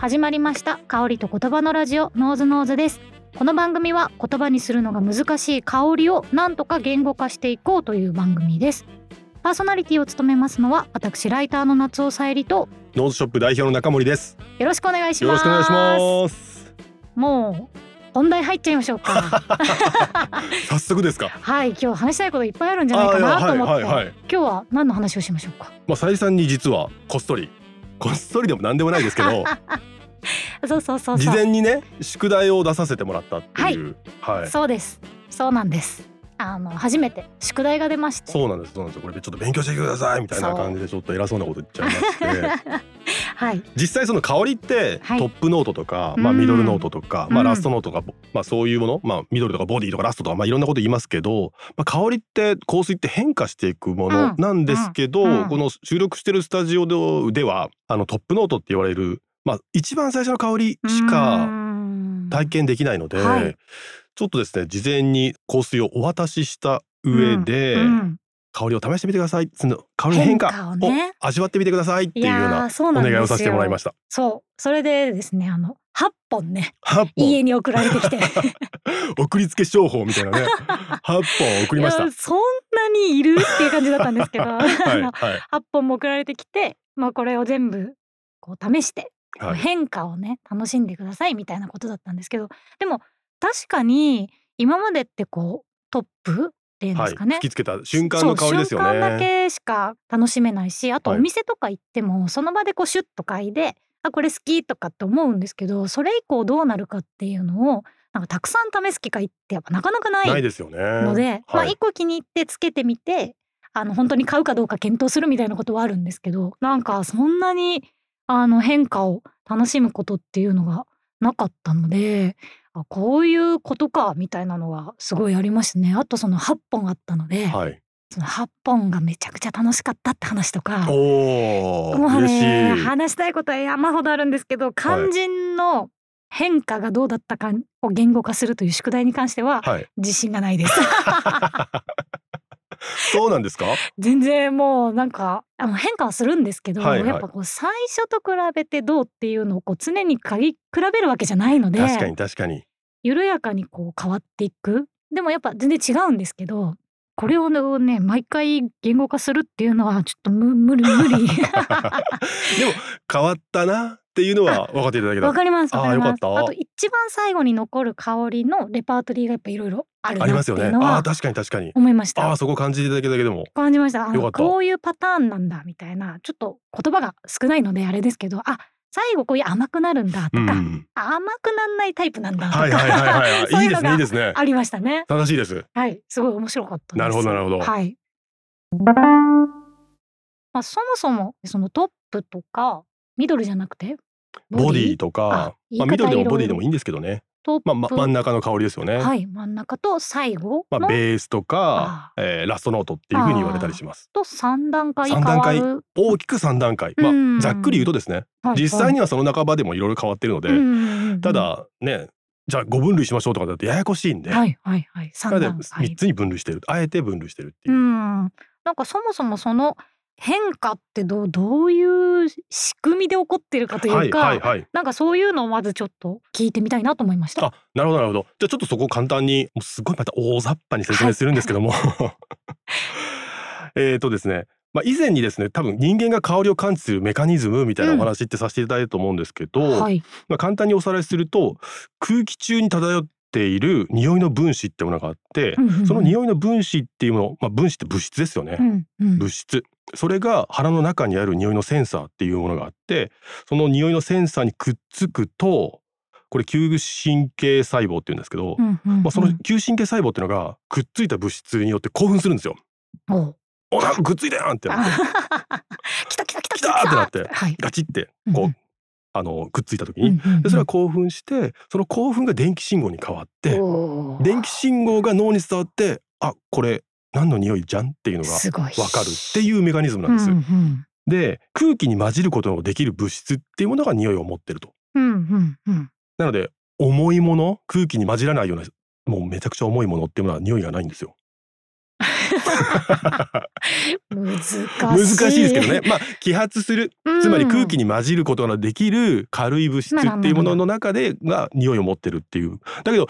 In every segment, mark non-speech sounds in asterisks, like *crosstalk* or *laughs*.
始まりました。香りと言葉のラジオノーズノーズです。この番組は言葉にするのが難しい香りをなんとか言語化していこうという番組です。パーソナリティを務めますのは私ライターの夏尾さえりとノーズショップ代表の中森です。よろしくお願いします。よろしくお願いします。もう本題入っちゃいましょうか。*laughs* 早速ですか？はい今日話したいこといっぱいあるんじゃないかなと思って、はいはいはい、今日は何の話をしましょうか？まあさゆりさんに実はこっそりこっそりでも何でもないですけど *laughs* そうそうそう事前にね宿題を出させてもらったっていう、はい、はい、そうです。そうなんですあの初めて宿題が出まして。そうなんですそうなんです。これちょっと勉強してくださいみたいな感じでちょっと偉そうなこと言っちゃいまして。*laughs* はい、実際その香りってトップノートとか、はい、まあ、ミドルノートとか、まあ、ラストノートとか、まあ、そういうもの、まあ、ミドルとかボディとかラストとか、まあ、いろんなこと言いますけど、まあ、香りって香水って変化していくものなんですけど、この収録してるスタジオではあのトップノートって言われる、まあ、一番最初の香りしか体験できないので、はい、ちょっとですね事前に香水をお渡しした上で、うんうん、香りを試してみてください。その香りの変化を味わってみてくださいっていうようなお願いをさせてもらいました。そう。それでですねあの8本ね家に送られてきて。*laughs* 送りつけ商法みたいなね。*laughs* 8本送りました。そんなにいるっていう感じだったんですけど、*laughs* はいはい、8本も送られてきてまあこれを全部こう試して、はい、変化をね楽しんでくださいみたいなことだったんですけどでも確かに今までってこうトップっていうんですかね、はい、吹きつけた瞬間の香りですよね。瞬間だけしか楽しめないしあとお店とか行っても、その場でこうシュッと嗅いであこれ好きとかって思うんですけどそれ以降どうなるかっていうのをなんかたくさん試す機会ってやっぱなかなかないないですよね。ので、はい、まあ一個気に入ってつけてみてあの本当に買うかどうか検討するみたいなことはあるんですけどなんかそんなにあの変化を楽しむことっていうのがなかったのであこういうことかみたいなのがすごいありましたね。あとその8本あったので、はい、その8本がめちゃくちゃ楽しかったって話とかもうね話したいことは山ほどあるんですけど肝心の変化がどうだったかを言語化するという宿題に関しては自信がないです。*laughs* *laughs* そうなんですか？全然もうなんかあの変化はするんですけど、はいはい、やっぱこう最初と比べてどうっていうのをこう常にか比べるわけじゃないので確かに確かに。緩やかにこう変わっていく。でもやっぱ全然違うんですけどこれをね毎回言語化するっていうのはちょっと無理無理。*laughs* でも変わったなっていうのは分かっていただけた。わかりますわかります。あと一番最後に残る香りのレパートリーがやっぱいろいろあるなっていうのはあ確かに確かに。思いました。あそこ感じていただけだけでも。感じました。こういうパターンなんだみたいなちょっと言葉が少ないのであれですけどあ最後こういう甘くなるんだとか、うん、甘くなんないタイプなんだとか、はいはいはいはい、*laughs* い。いですねいいですね。ありましたね。正しいです。はいすごい面白かったなるほどなるほど。はい。まあそもそもそのトップとかミドルじゃなくてボディ？とかまあミドルでもボディでもいいんですけどね。まあ、ま、真ん中の香りですよね。はい真ん中と最後まあ、ベースとか、えー、ラストノートっていうふうに言われたりします。と三段階三段階大きく三段階、まあ、ざっくり言うとですね、はい、実際にはその半ばでもいろいろ変わってるので、ただねじゃあ5分類しましょうとかだとややこしいんで、はいはいはい、3段階。3つに分類してる。あえて分類してるっていう。うん。なんかそもそもその変化ってどうどういう仕組みで起こってるかというか、はいはいはい、なんかそういうのをまずちょっと聞いてみたいなと思いました。あなるほどなるほど。じゃあちょっとそこを簡単にもうすごいまた大雑把に説明するんですけども、はい、えっとですね。まあ、以前にですね多分人間が香りを感知するメカニズムみたいなお話ってさせていただいたと思うんですけど、うんはい、まあ、簡単におさらいすると空気中に漂っている匂いの分子ってものがあって、うんうんうん、その匂いの分子っていうもの、まあ、分子って物質ですよね、うんうん、物質それが腹の中にある匂いのセンサーっていうものがあってその匂いのセンサーにくっつくとこれ嗅神経細胞っていうんですけど、うんうんうん、まあ、その嗅神経細胞っていうのがくっついた物質によって興奮するんですよ。お。なんかくっついたやんってなって。*laughs* 来た来た来た来たってなって、はい、ガチってこう、うん、あのくっついた時に、うんうんうん、でそれは興奮してその興奮が電気信号に変わって電気信号が脳に伝わってあこれ何の匂いじゃんっていうのが分かるっていうメカニズムなんです。うんうん、で空気に混じることのできる物質っていうものが匂いを持ってると。うんうんうん、なので重いもの空気に混じらないようなもうめちゃくちゃ重いものっていうものは匂いがないんですよ。難しい。難しいですけどね。まあ揮発するうん。つまり空気に混じることができる軽い物質っていうものの中でが匂いを持ってるっていう。だけど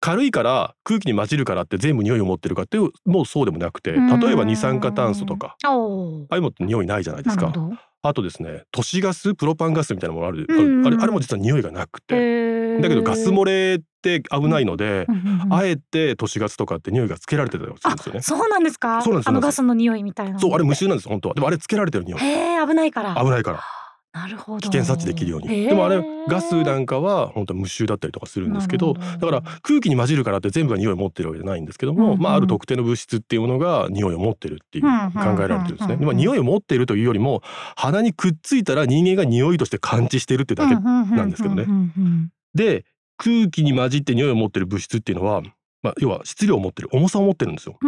軽いから空気に混じるからって全部匂いを持ってるかっていうもうそうでもなくてうん。例えば二酸化炭素とかああいうのって匂いないじゃないですか。あとですね都市ガスプロパンガスみたいなものある、あれあれも実は匂いがなくて。だけどガス漏れって危ないのであえて都市ガスとかって匂いがつけられてたりするんですよね。そうなんですか？そうなんですあのガスの匂いみたいな。そうあれ無臭なんです本当は。でもあれつけられてる匂い。へえ危ないから。危ないからなるほど。危険察知できるように。でもあれガスなんかは本当は無臭だったりとかするんですけどだから空気に混じるからって全部が匂いを持ってるわけじゃないんですけども、うんうん。まあある特定の物質っていうものが匂いを持ってるっていう考えられてるんですね。うんでまあ匂いを持っているというよりも鼻にくっついたら人間が匂いとして感知してるってだけなんですけどね。で空気に混じって匂いを持ってる物質っていうのは、まあ、要は質量を持ってる重さを持ってるんですよ。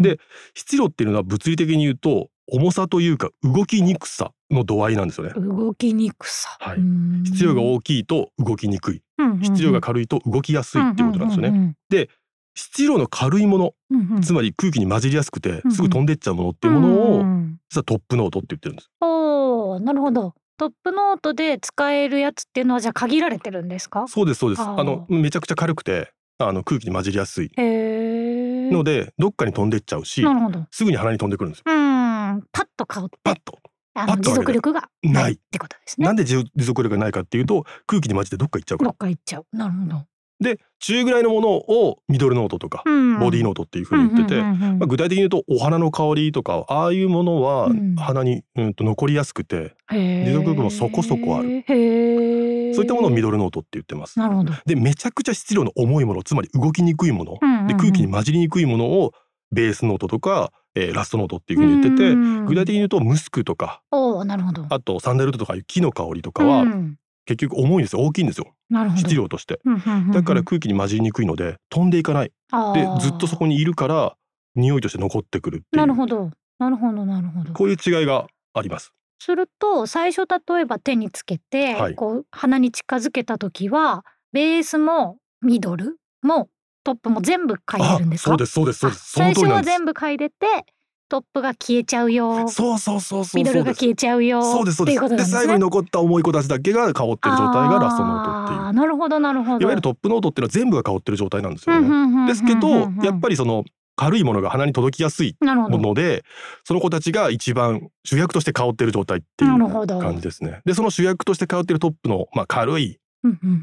で質量っていうのは物理的に言うと重さというか動きにくさの度合いなんですよね。動きにくさ。はいうん質量が大きいと動きにくい質量が軽いと動きやすいっていうことなんですよね。ね。質量の軽いものうんうんつまり空気に混じりやすくてうんすぐ飛んでっちゃうものっていうものうんうをん実はトップノートって言ってるんです。おーなるほど。トップノートで使えるやつっていうのはじゃあ限られてるんですか？そうですそうです。あのめちゃくちゃ軽くてあの空気に混じりやすい。のでどっかに飛んでっちゃうしなるほど。すぐに鼻に飛んでくるんですよ。うん。と顔ってパッと。あの持続力がないってことですね。なんで持持続力がないかっていうと空気に混じってどっか行っちゃうかどら。っか行っちゃう。なるほど。で中ぐらいのものをミドルノートとかうんボディーノートっていうふうに言ってて、うんうんうんうんまあ、具体的に言うとお花の香りとかああいうものはうん鼻に、うん、と残りやすくて持続力もそこそこある。そういったものをミドルノートって言ってます。なるほど。でめちゃくちゃ質量の重いものつまり動きにくいもの、うんうんうんで空気に混じりにくいものをベースノートとか、えーラストノートっていうふうに言ってて、うん具体的に言うとムスクとかおおなるほど。あとサンダルとかいう木の香りとかはうん結局重いんですよ大きいんですよなるほど。質量として。だから空気に混じりにくいので飛んでいかないでずっとそこにいるから匂いとして残ってくるっていうなるほど。なるほどなるほど。こういう違いがあります。すると最初例えば手につけて、はいこう鼻に近づけた時はベースもミドルもトップも全部嗅いでるんですか？そうですそうですそうです。最初は全部嗅いでてトップが消えちゃうよ。そうそうそうそうミドルが消えちゃうよそうですそうです。で最後に残った重い子たちだけが香ってる状態がラストノートっていう。なるほどなるほど。いわゆるトップノートっていうのは全部が香ってる状態なんですよね。ねですけどやっぱりりその軽いものが鼻に届きやすいものでその子たちが一番主役として香ってる状態っていう感じですね。でその主役として香ってるトップの、まあ、軽い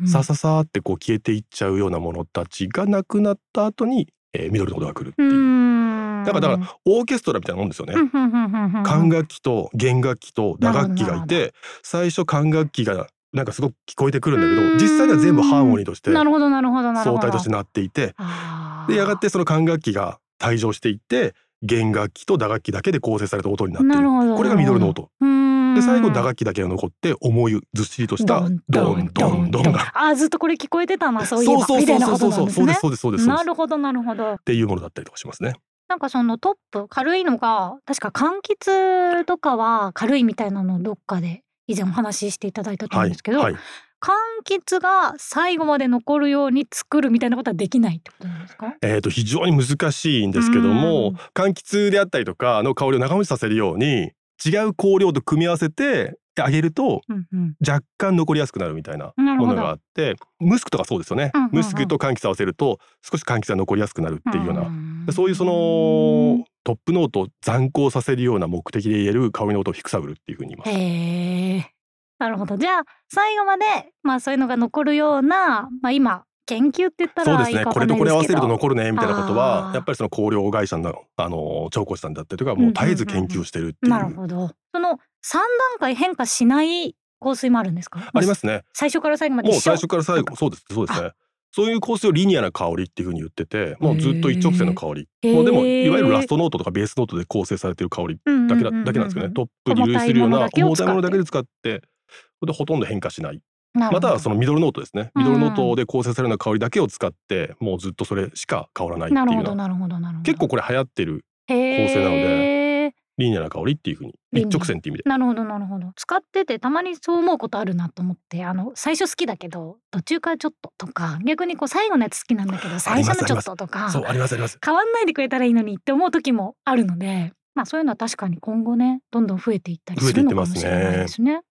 さささーってこう消えていっちゃうようなものたちがなくなった後に、えー、緑のことが来るってう。いう。だからだからオーケストラみたいなもんですよね。管楽器と弦楽器と打楽器がいて最初管楽器がなんかすごく聞こえてくるんだけど実際には全部ハーモニーとして相対としてなっていてでやがてその管楽器が退場していって弦楽器と打楽器だけで構成された音になっている。これがミドルノートうーんで最後打楽器だけが残って重いずっしりとしたドンドンドンが。あーずっとこれ聞こえてたなそういえば。そうそうみたいなことなんですね。そうですそうですなるほどなるほど。ていうものだったりとかしますね。なんかそのトップ軽いのが確か柑橘とかは軽いみたいなのをどっかで以前お話ししていただいたと思はいうんですけど、はい。柑橘が最後まで残るように作るみたいなことはできないってことなんですか？えー、と非常に難しいんですけどもうん。柑橘であったりとかの香りを長持ちさせるように違う香料と組み合わせてあげると若干残りやすくなるみたいなものがあってムスクとかそうですよね、うんうんうん。ムスクと柑橘合わせると少し柑橘が残りやすくなるっていうような、そういうそのトップノートを残光させるような目的で入れる香りの音をフィクサブルっていうふうに言います。なるほど。じゃあ最後までまあそういうのが残るようなまあ今研究って言ったそうですね。これとこれ合わせると残るねみたいなことはやっぱりその香料会社のあの調香師さんだったりとかもう絶えず研究してるっていう,、なるほど。その三段階変化しない香水もあるんですか？ありますね。最初から最後までもう最初から最後そうですそうですね。そういう香水をリニアな香りっていうふうに言っててもうずっと一直線の香り。もうでもいわゆるラストノートとかベースノートで構成されてる香りだけだ,、だけなんですけどね。トップに類するような重たいものだけを重たいものだけで使使ってほとんど変化しないまたはそのミドルノートですね。うん。ミドルノートで構成されるような香りだけを使ってもうずっとそれしか香らないっていうようななるほどなるほどなるほど。結構これ流行ってる構成なのでリニアな香りっていうふうに一直線っていう意味で。なるほどなるほど。使っててたまにそう思うことあるなと思ってあの最初好きだけど途中からちょっととか逆にこう最後のやつ好きなんだけど最初のちょっととかそうありますあります。変わんないでくれたらいいのにって思う時もあるのでまあそういうのは確かに今後ねどんどん増えていったりするのかもしれないですね。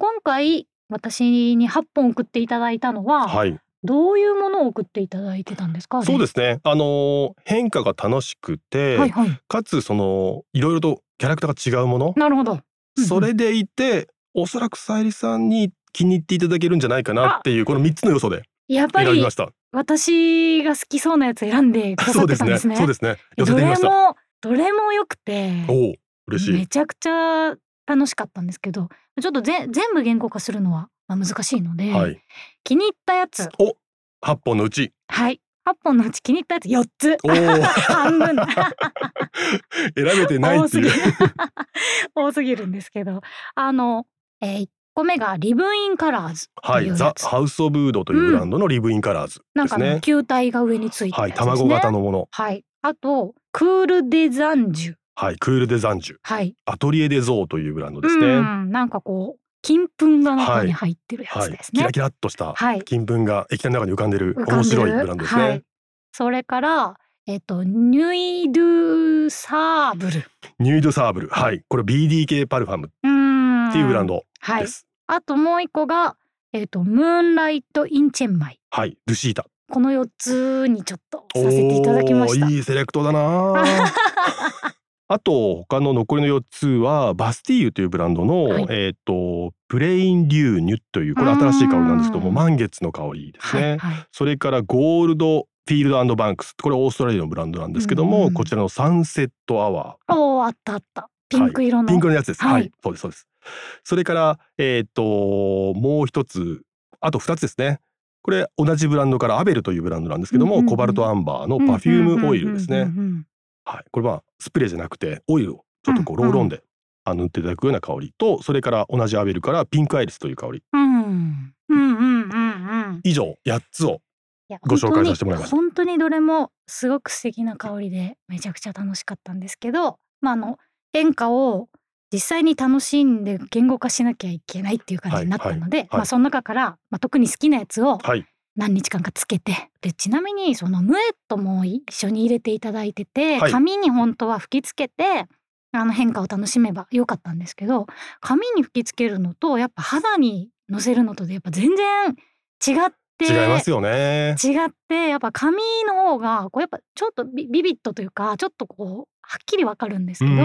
今回私に8本送っていただいたのは、はい。どういうものを送っていただいてたんですか？そうですすね。あのー変化が楽しくて、はいはい。かつそのいろいろとキャラクターが違うもの、なるほど、うんうん。それでいておそらくさゆりさんに気に入っていただけるんじゃないかなっていうこの3つの要素でやっぱり選びました。私が好きそうなやつ選んでくださっそうですね。てたんですね。そうですね。どれもどれも良くておお嬉しい。めちゃくちゃ楽しかったんですけどちょっとぜ全部言語化するのはまあ難しいので、はい。気に入ったやつ。お8本のうち。はい。8本のうち気に入ったやつ4つ。*laughs* 半分。*laughs* 選べてないっていう。多すぎる。*laughs* 多すぎるんですけど。あの、えー、1個目が Live in Colors とはい。ザハウスオブウードというブランドの Live in Colors なんかあのですね、球体が上についてるはい。卵型のもの。はい。あと Chœur des Angesはいクールデザンジュ。はい。アトリエデゾーというブランドですね、うんなんかこう金粉が中に入ってるやはい。つですね、キラキラっとしたはい。金粉が液体の中に浮かんでる面白いブランドですね、はい、それからえっとニュイドゥサーブル。ニュイドサーブル。はい。これ BDK パルファムっうんていうブランドはい。です、あともう一個がえっとムーンライトインチェンマイ。はい。ルシータ。この四つにちょっとさせていただきました。いいセレクトだな *laughs* あと他の残りの4つはバスティーユというブランドの、はい。えっ、とプレインリューニュというこれ新しい香りなんですけどもうん満月の香りですね、はいはい。それからゴールドフィールドバンクス。これオーストラリアのブランドなんですけども、うん。こちらのサンセットアワー。おーあったあった。ピンク色の、ピンクのやつです。はい。はい、そうですそうです。それからえっ、ともう一つあと二つですね。これ同じブランドからアベルというブランドなんですけども、うんうんうんコバルトアンバーのパフュームオイルですね。うんうんうんうんはい、これはスプレーじゃなくてオイルをちょっとこううんうん。ロールオンで、あの塗っていただくような香りとそれから同じアベルからピンクアイリスという香り。うん。うんうんうんうん。以上8つをご紹介させてもらいました。本当に本当にどれもすごく素敵な香りでめちゃくちゃ楽しかったんですけど、まあ、あの変化を実際に楽しんで言語化しなきゃいけないっていう感じになったので、はい。まあ、その中から、まあ、特に好きなやつをはい何日間かつけて。でちなみにそのムエットも一緒に入れていただいてて、はい。紙に本当は吹きつけてあの変化を楽しめばよかったんですけど紙に吹きつけるのとやっぱ肌にのせるのとでやっぱ全然違って違いますよね。違ってやっぱ紙の方がこうやっぱちょっとビビビッとというかちょっとこうはっきりわかるんですけど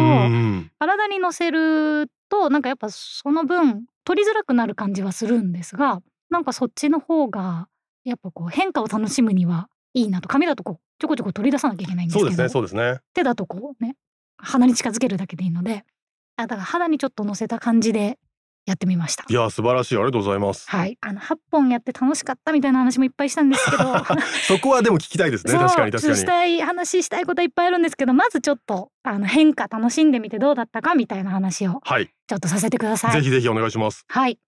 体にのせるとなんかやっぱその分取りづらくなる感じはするんですがなんかそっちの方がやっぱこう変化を楽しむにはいいなと紙だとこうちょこちょこ取り出さなきゃいけないんですけどそうですねそうですね。手だとこうね鼻に近づけるだけでいいのであだから肌にちょっとのせた感じでやってみましたい。や素晴らしいありがとうございます。はい、あの8本やって楽しかったみたいな話もいっぱいしたんですけど *laughs* そこはでも聞きたいですね確かに確かにし。たい話したいことはいっぱいあるんですけどまずちょっとあの変化楽しんでみてどうだったかみたいな話をはい、ちょっとさせてください。ぜひぜひお願いします。はい。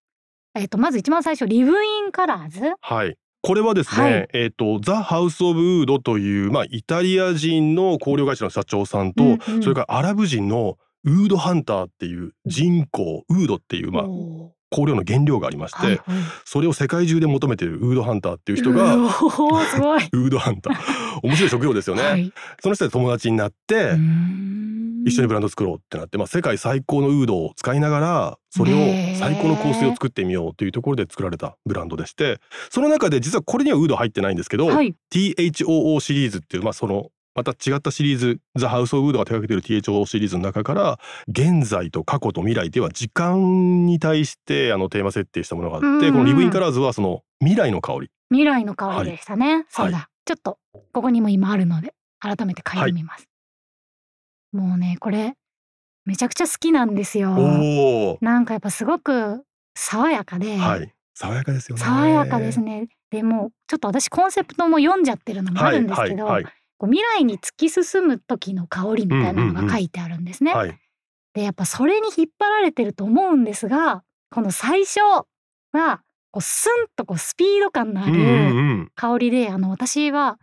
えっ、とまず一番最初リブインカラーズ。はい。これはですね、はい。えっ、とザ・ハウス・オブ・ウードというまあイタリア人の香料会社の社長さんと、うんうん。それからアラブ人のウードハンターっていう人工ウードっていうまあお香料の原料がありまして、ーはいはいそれを世界中で求めているウードハンターっていう人が、うおーすごい。*laughs* ウードハンター面白い職業ですよね、はい。その人で友達になって、一緒にブランド作ろうってなって、まあ、世界最高のウードを使いながらそれを最高の香水を作ってみようというところで作られたブランドでしてその中で実はこれにはウード入ってないんですけど、はい。THOO シリーズっていう、まあ、そのまた違ったシリーズ「ザ・ハウス・オブ・ウード」が手掛けてる THOO シリーズの中から現在と過去と未来では時間に対してあのテーマ設定したものがあって、うんうん。この「リブ・イン・カラーズ」はその未来の香り。未来の香りでしたね。そうだ、はちょっとここにも今あるので改めて嗅いでみます。もうねこれめちゃくちゃ好きなんですよ。なんかやっぱすごく爽やかで、はい。爽やかですよね。爽やかですね。でもちょっと私コンセプトも読んじゃってるのもあるんですけど、はい。はいこう未来に突き進む時の香りみたいなのが書いてあるんですね。でやっぱそれに引っ張られてると思うんですがこの最初はこうスンとこうスピード感のあうんうんるうん。香りで、あの私は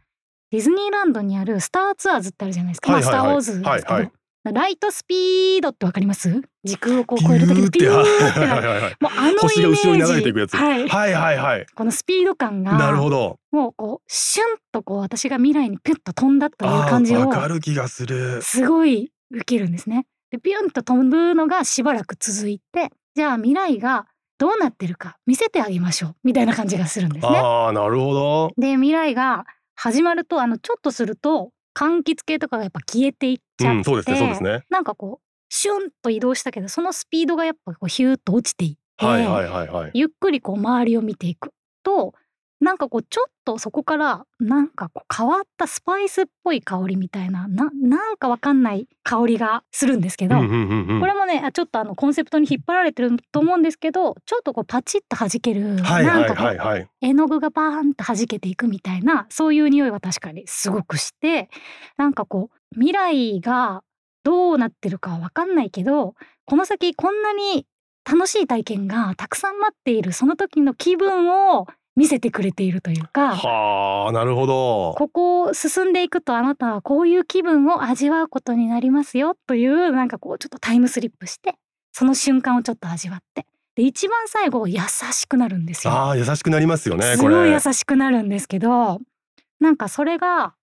ディズニーランドにあるスターツアーズってあるじゃないですか、はいはいはい。まあスター・ウォーズですけど、はいはいライトスピードってわかります？時空をこう超える時にピューって。なる。はいはいはいもうあのイメージ。星が後ろに流れていくやつ。はい、はいはいはい。このスピード感がなるほど。もうこうシュンとこう私が未来にピュッと飛んだという感じをわかる気がする。すごい受けるんですね。でピュンと飛ぶのがしばらく続いてじゃあ未来がどうなってるか見せてあげましょう。みたいな感じがするんですね。ああなるほど。で未来が始まるとあのちょっとすると柑橘系とかがやっぱ消えていっちゃって、うんそうですねそうですね。なんかこうシュンと移動したけどそのスピードがやっぱこうヒューッと落ちていって、はいはいはいはい。ゆっくりこう周りを見ていくとなんかこうちょっとそこからなんかこう変わったスパイスっぽい香りみたいなななんかわかんない香りがするんですけど、これもねあちょっとあのコンセプトに引っ張られてると思うんですけどちょっとこうパチッと弾ける、なんか絵の具がバーンと弾けていくみたいなそういう匂いは確かにすごくしてなんかこう未来がどうなってるかは分かんないけどこの先こんなに楽しい体験がたくさん待っているその時の気分を見せてくれているというかはあなるほどここを進んでいくとあなたはこういう気分を味わうことになりますよというなんかこうちょっとタイムスリップしてその瞬間をちょっと味わってで一番最後優しくなるんですよ。ああ優しくなりますよねすごい優しくなるんですけどなんかそれが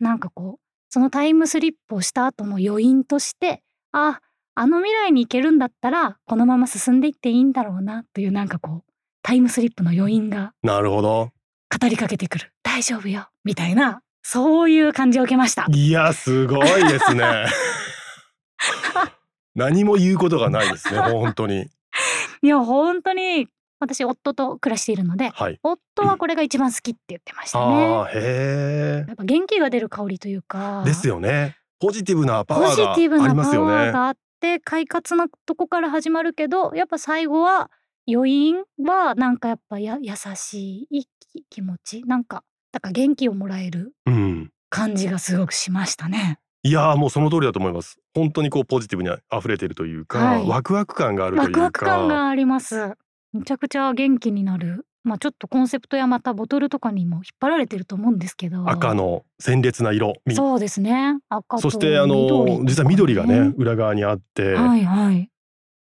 なんかこうそのタイムスリップをした後の余韻としてああの未来に行けるんだったらこのまま進んでいっていいんだろうなというなんかこうタイムスリップの余韻がなるほど。語りかけてくる。大丈夫よ。みたいなそういう感じを受けました。いやすごいですね。*laughs* 何も言うことがないですね本当に。いや本当に私夫と暮らしているのではい。夫はこれが一番好きって言ってましたね。ああへやっぱ元気が出る香りというかえですよね。ポジティブなパポジワーがティブなパありますよね。ワーがあって快活なとこから始まるけどやっぱ最後は余韻はなんかやっぱや優しい気気持ちなんかだから元気をもらえるうん感じがすごくしましたね。いやーもうその通りだと思います本当にこうポジティブに溢れているというか、はいワクワク感があるというかワクワク感があります。めちゃくちゃ元気になる。まあちょっとコンセプトやまたボトルとかにも引っ張られてると思うんですけど。赤の鮮烈な色みそうですね。赤とそしてあの実は緑がね裏側にあって、はいはい。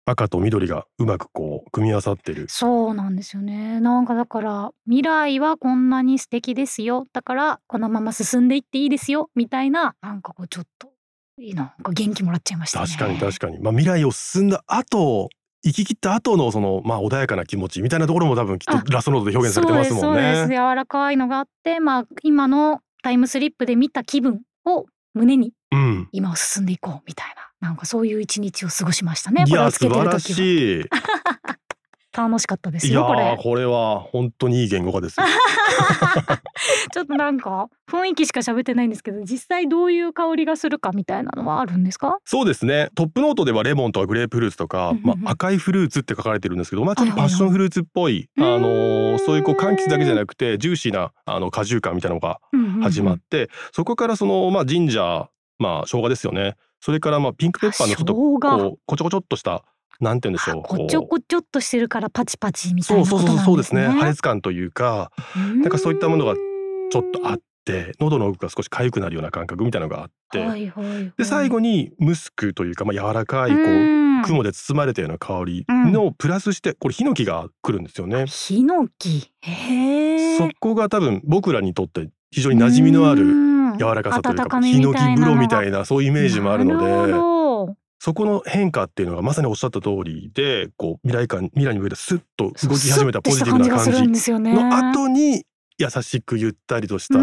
赤と緑がうまくこう組み合わさってるそうなんですよね。なんかだから未来はこんなに素敵ですよ。だからこのまま進んでいっていいですよみたいななんかこうちょっといいなんか元気もらっちゃいましたね。確かに確かに、まあ、未来を進んだ後生き切った後のそのまあ穏やかな気持ちみたいなところも多分きっあとラストノートで表現されてますもんそうですそうですね。柔らかいのがあって、まあ今のタイムスリップで見た気分を胸にうん。今を進んでいこうみたいななんかそういう一日を過ごしましたね。いや素晴らしい。*laughs* 楽しかったですいやよこれー。これは本当にいい言語化ですよ。*laughs* ちょっとなんか雰囲気しか喋ってないんですけど実際どういう香りがするかみたいなのはあるんですか？そうですねトップノートではレモンとかグレープフルーツとか、うんうんうんまあ、赤いフルーツって書かれてるんですけど、まあ、ちょっとパッションフルーツっぽい、うんあのーそういうこう柑橘だけじゃなくてジューシーなあの果汁感みたいなのが始まって、そこからその、まあ、ジンジャーまあ生姜ですよねそれからまあピンクペッパーのちょっとこうこちょこちょっとしたなんて言うんでしょうこちょここちょっとしてるからパチパチみたいそうそうそうそうですね。ね破裂感というかなんかそういったものがちょっとあって喉の奥が少し痒くなるような感覚みたいなのがあって、はいはいはい、で最後にムスクというか、まあ、柔らかいこううん。雲で包まれたような香りのプラスしてこれヒノキが来るんですよね。ヒノキ？へえそこが多分僕らにとって非常に馴染みのある柔らかさというかヒノキ風呂みたいなそういうイメージもあるのででそこの変化っていうのがまさにおっしゃった通りでこう未来感未来に向けてスッと動き始めたポジティブな感じじの後に優しくゆったりとした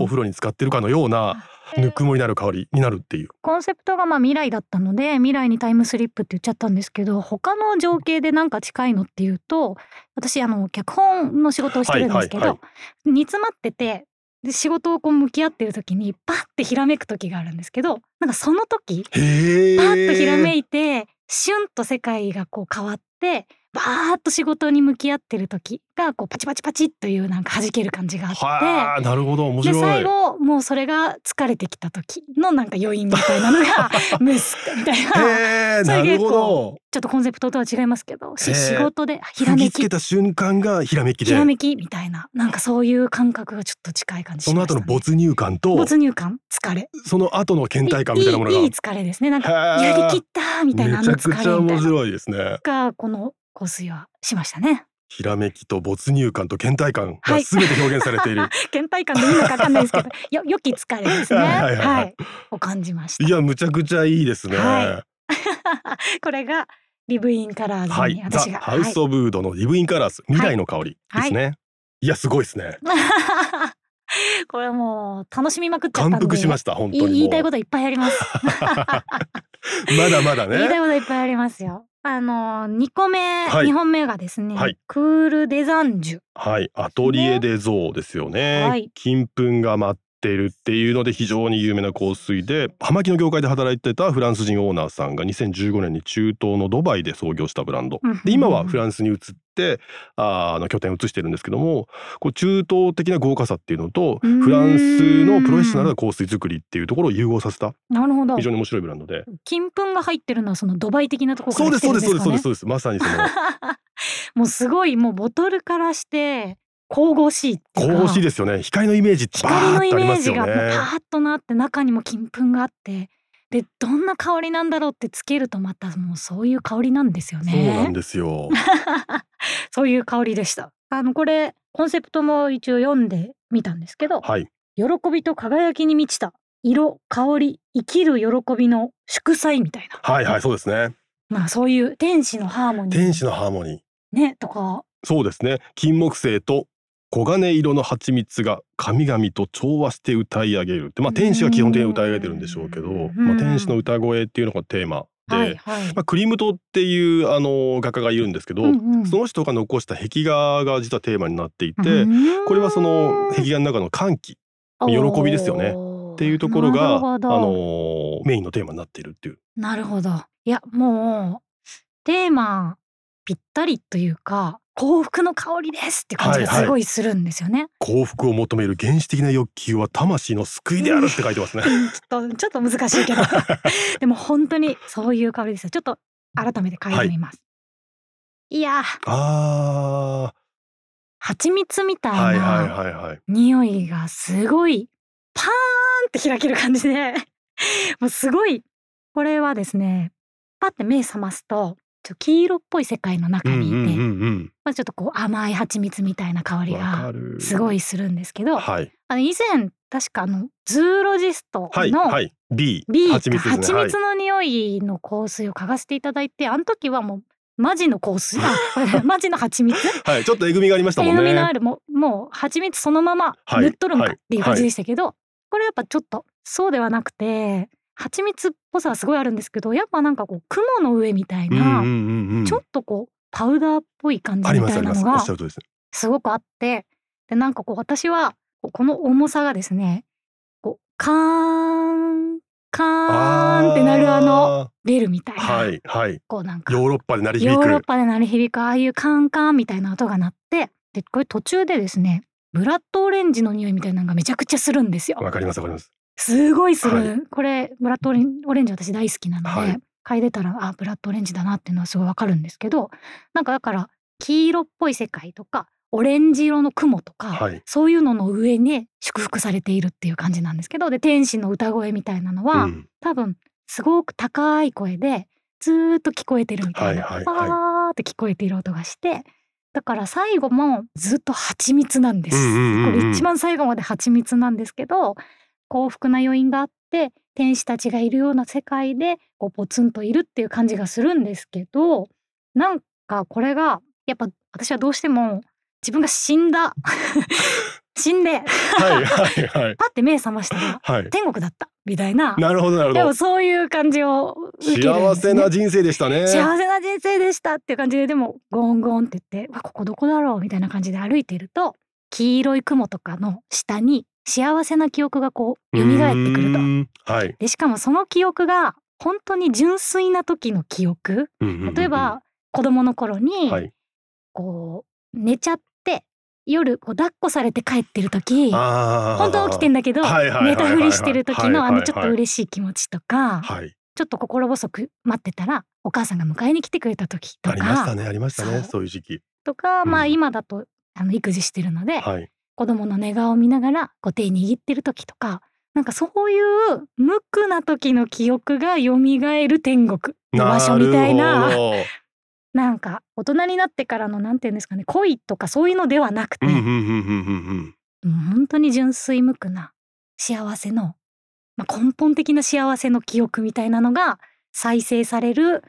お風呂に使ってるかのようなぬくもりのある香りになるっていう。コンセプトがまあ未来だったので未来にタイムスリップって言っちゃったんですけど他の情景でなんか近いのっていうと私あの脚本の仕事をしてるんですけど、煮詰まっててで仕事をこう向き合ってる時にパッてひらめく時があるんですけどなんかその時へパッとひらめいいてシュンと世界がこう変わってバーッと仕事に向き合ってる時がこうパチパチパチというなんか弾ける感じがあって。はあなるほど。面で白い。最後もうそれが疲れてきた時のなんか余韻みたいなのが *laughs* ムスみたいな。へえなるほど。ちょっとコンセプトとは違いますけど仕事でひらめき。けた瞬間がひらめきで。ひらめきみたいな。なんかそういう感覚がちょっと近い感じしその後の没入感と没入感？疲れ。その後の倦怠感みたいなものが。いい疲れですね。なんかやりきったみたいなあのめちゃくちゃ面疲れみたいな白いですね。がこの香水はしましたねひらめきと没入感と倦怠感はいが全て表現されている、倦怠感でいいのかわかんないですけどよ良き疲れですねはいはいはいはいはいを感じましたいやむちゃくちゃいいですねはこれが Live in Colors はいに、私が、 The House of Oud の Live in Colors 未来の香りですね、い、やすごいですねこれもう楽しみまくっちゃったんで感服しました本当に言いたいこといっぱいありますまだまだね言いたいこといっぱいありますよあの2個目、はい。2本目がですね、はい。 Chœur des Anges。はい。 Atelier des Ors ですよね、はい。金粉が舞っているっていうので非常に有名な香水で葉巻の業界で働いてたフランス人オーナーさんが2015年に中東のドバイで創業したブランド。で今はフランスに移ってあーあの拠点を移してるんですけどもこう中東的な豪華さっていうのとフランスのプロフェッショナルな香水作りっていうところを融合させた。なるほど。非常に面白いブランドで。金粉が入ってるのはそのドバイ的なところかそうらですそう来てるんですかね。ですそうですそうです。まさにその。*laughs* もうすごいもうボトルからして神々しいっていうか。神々しいですよね。光のイメージバ光のイーッとありますよメージがもうパねーッとなって中にも金粉があって。でどんな香りなんだろうってつけるとまたもうそういう香りなんですよね。そうなんですよ。*laughs* そういう香りでした。あのこれコンセプトも一応読んでみたんですけどはい。喜びと輝きに満ちた色香り生きる喜びの祝祭みたいな。はいはいそうですね。まあそういう天使のハーモニー。天使のハーモニー。ねとか。そうですね。金木犀と黄金色の蜂蜜が神々と調和して歌い上げるってまあ天使が基本的に歌い上げてるんでしょうけどうん。まあ天使の歌声っていうのがテーマで、はいはい。まあ、クリムトっていうあの画家がいるんですけど、うんうん。その人が残した壁画が実はテーマになっていて、これはその壁画の中の歓喜喜びですよね。っっていうところがあのメインのテーマになっているっていう。なるほど。いやもうテーマぴったりというか幸福の香りですって感じがはいはいすごいするんですよね。幸福を求める原始的な欲求は魂の救いであるって書いてますね。う *laughs* んちょっとちょっと難しいけど *laughs* でも本当にそういう香りですよ。ちょっと改めて嗅いでみます。い、やーあ蜂蜜みたいいはいなはいはい。匂いがすごいパーンって開ける感じでもうすごいこれはですねパッて目覚ますとちょっと黄色っぽい世界の中にいて、うんうんうんうん。まあ、ちょっとこう甘い蜂蜜みたいな香りがる。すごいするんですけど、はいあの以前確かあのズーロジストはいのはい。B B 蜂蜜蜜の匂いの香水を嗅がせていただいてあの時はもうマジの香水あ *laughs* マジの蜂蜜？はいちょっとえぐみがありましたもんえぐみのあね。るもうもう蜂蜜そのままはい塗っとるんかはいっていう感じでしたけど、これやっぱちょっとそうではなくて蜂蜜っぽさはすごいあるんですけどやっぱなんかこう雲の上みたいな。ちょっとこうパウダーっぽい感じみたいなのがす。すごくあってでなんかこう私はこの重さがですねこうカーンカーンってなるあのベルみたいな、はいはい。こうなんかヨーロッパで鳴りヨ響く。ーロッパで鳴り響くああいうカンカンみたいな音が鳴ってでこれ途中でですねブラッドオレンジの匂いみたいなのがめちゃくちゃするんですよ。わかりますわかります。すごいする、はい。これブラッドオレンジ私大好きなので、はい。嗅いでたらあブラッドオレンジだなっていうのはすごいわかるんですけどなんかだから黄色っぽい世界とかオレンジ色の雲とか、はい。そういうのの上に祝福されているっていう感じなんですけどで天使の歌声みたいなのは、うん。多分すごく高い声でずーっと聞こえてるみたいな、はいはいはい。パーって聞こえている音がしてだから最後もずっと蜂蜜なんです、うんうんうんうん。これ一番最後まで蜂蜜なんですけど幸福な余韻があって天使たちがいるような世界でこうポツンといるっていう感じがするんですけどなんかこれがやっぱ私はどうしても自分が死んだ *laughs* 死んではいはいはい。パッて目覚ましたらはい。天国だったみたいななるほどなるほど。でもそういう感じを受けるん幸せな人生でしたね。幸せな人生でしたっていう感じででもゴンゴンって言ってわここどこだろうみたいな感じで歩いていると黄色い雲とかの下に幸せな記憶がこう蘇ってくると。はい。でしかもその記憶が本当に純粋な時の記憶。例えば子供の頃にはい。こう寝ちゃって夜こう抱っこされて帰ってる時本当は起きてんだけど寝たふりしてる時のあのちょっと嬉しい気持ちとかはい。ちょっと心細く待ってたらお母さんが迎えに来てくれた時とありましたかねありましたねそういう時期。とかまあうん。今だとあの育児してるのではい子供の寝顔を見ながらこう手握ってる時とかなんかそういう無垢な時の記憶が蘇る天国の場所みたいななんか大人になってからのなんていうんですかね恋とかそういうのではなくて、本当に純粋無垢な幸せの、まあ、根本的な幸せの記憶みたいなのが再生される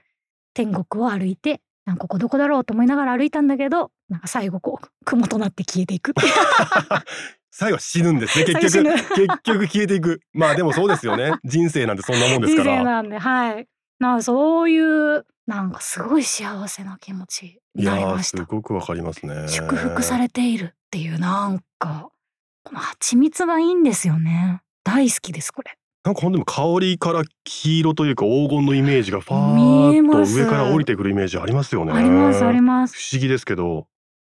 天国を歩いてなんかここどこだろうと思いながら歩いたんだけどなんか最後こう雲となって消えていく。*laughs* 最後は死ぬんですね結局。結局消えていく。まあでもそうですよね。人生なんてそんなもんです人から。生なんではい。なそういうなんかすごい幸せな気持ちいになりやーました。すごくわかりますね。祝福されているっていうなんかこの蜂蜜がいいんですよね。大好きですこれなんかほんでも香りから黄色というか黄金のイメージがファ見えーッと上から降りてくるイメージありますよね。ありますあります。不思議ですけど。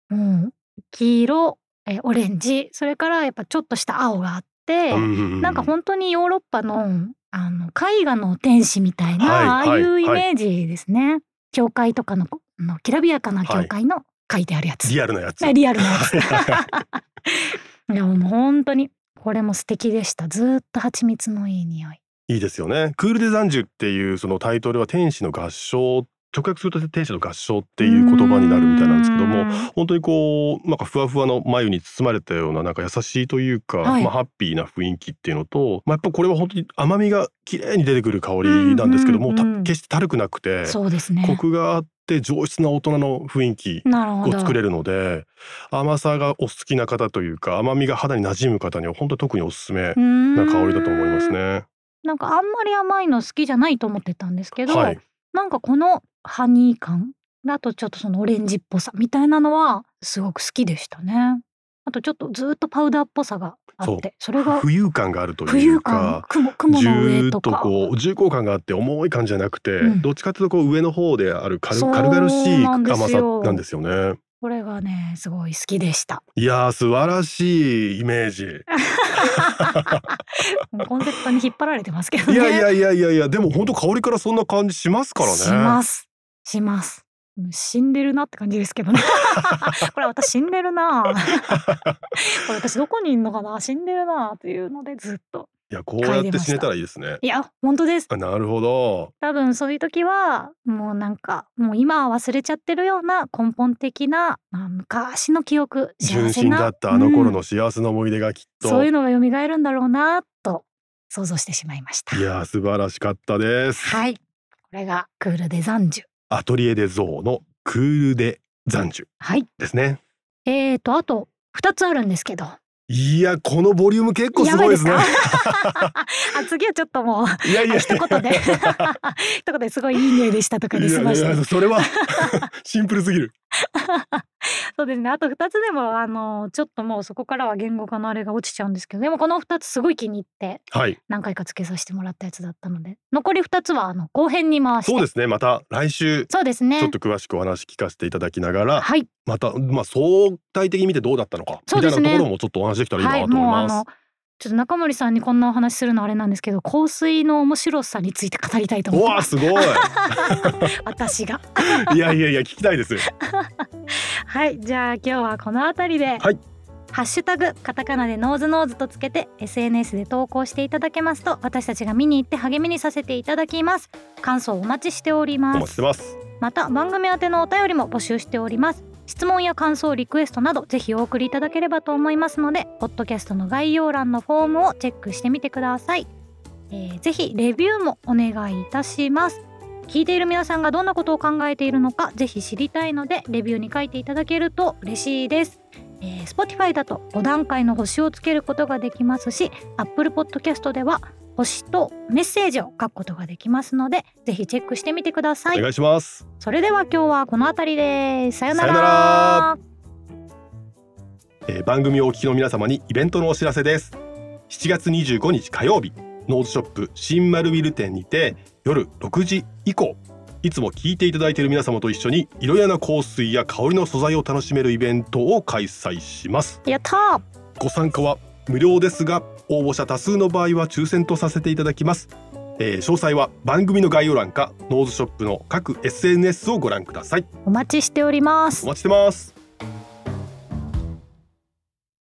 うん、黄色、えーオレンジそれからやっぱちょっとした青があって、なんか本当にヨーロッパのあの絵画の天使みたいな、はいああいうはいイメージですね、教会とかのあのきらびやかな教会の書いてあるやつ、リアルなやつ。あ *laughs* リアルなやつ。は *laughs* いやもう本当にこれも素敵でした。ずーっと蜂蜜のいい匂い。いいですよね。クールデザンジュっていうそのタイトルは天使の合唱直訳すると天使の合唱っていう言葉になるみたいなんですけども本当にこうなんかふわふわの眉に包まれたようななんか優しいというか、はい。まあハッピーな雰囲気っていうのと、まあ、やっぱこれは本当に甘みが綺麗に出てくる香りなんですけども、うんうんうん。た決してたるくなくてそうですね。コクがあって上質な大人の雰囲気を作れるので甘さがお好きな方というか甘みが肌に馴染む方には本当に特におすすめな香りだと思いますね。なんかあんまり甘いの好きじゃないと思ってたんですけど、はい、なんかこのハニー感あとちょっとそのオレンジっぽさみたいなのはすごく好きでしたね。あとちょっとずっとパウダーっぽさがあってそれが浮遊感があるという感か。雲雲の上とかこう重厚感があって重い感じじゃなくて、うんどっちかというとこう上の方である軽軽々しい甘さよなんですよね。これがねすごい好きでした。いやー素晴らしいイメージ。*laughs* コンセプトに引っ張られてますけどね。いやいやいやいやいやでも本当香りからそんな感じしますからね。しますします。うん死んでるなって感じですけどね。*laughs* これ私死んでるな。これ私どこにいんのかな死んでるなっていうのでずっと。いやこうやって死ねたらいいですね。いや本当です。あなるほど。多分そういう時はもうなんかもう今は忘れちゃってるような根本的な、まあ、昔の記憶幸純真だったあの頃うんの幸せな思い出がきっと。そういうのが蘇るんだろうなと想像してしまいましたいやー素晴らしかったです。はいこれがクールデザンジュアトリエデゾーのクールデ残樹はい。ですね。えーとあと2つあるんですけど。いやこのボリューム結構すごいですね。*laughs* 次はちょっともういやいや。あ一言で。*laughs* 一言ですごいいい匂いでしたとかでいやい済まして。やそれは *laughs* シンプルすぎる。そうですね。あと2つでもあのちょっともうそこからは言語化のあれが落ちちゃうんですけどでもこの2つすごい気に入ってはい。何回かつけさせてもらったやつだったので残り2つはあの後編に回してそうですね。また来週そうですねちょっと詳しくお話聞かせていただきながら、はい。またまあ相対的に見てどうだったのかみたいなところもちょっとお話できたらいいはい。なと思います。もうあのちょっと中森さんにこんなお話するのあれなんですけど香水の面白さについて語りたいと思うってます。わすごい。*laughs* 私が？*laughs* いやいやいや聞きたいです。*laughs* はいじゃあ今日はこの辺りで、はい。ハッシュタグカタカナでノーズノーズとつけて SNS で投稿していただけますと私たちが見に行って励みにさせていただきます。感想お待ちしておりお待ちしますてます。また番組宛てのお便りも募集しております質問や感想リクエストなどぜひお送りいただければと思いますのでポッドキャストの概要欄のフォームをチェックしてみてください、えーぜひレビューもお願いいたします。聞いている皆さんがどんなことを考えているのかぜひ知りたいのでレビューに書いていただけると嬉しいです、えー、Spotify だと5段階の星をつけることができますし Apple Podcast では星とメッセージを書くことができますのでぜひチェックしてみてください。お願いします。それでは今日はこの辺りです。さよなら。さよなら。えー番組をお聞きの皆様にイベントのお知らせです。7月25日火曜日ノーズショップ新丸ビル店にて夜6時以降いつも聞いていただいている皆様と一緒に色々な香水や香りの素材を楽しめるイベントを開催します。やったー。ご参加は無料ですが応募者多数の場合は抽選とさせていただきます、えー詳細は番組の概要欄かノーズショップの各 SNS をご覧ください。お待ちしております。お待ちしてます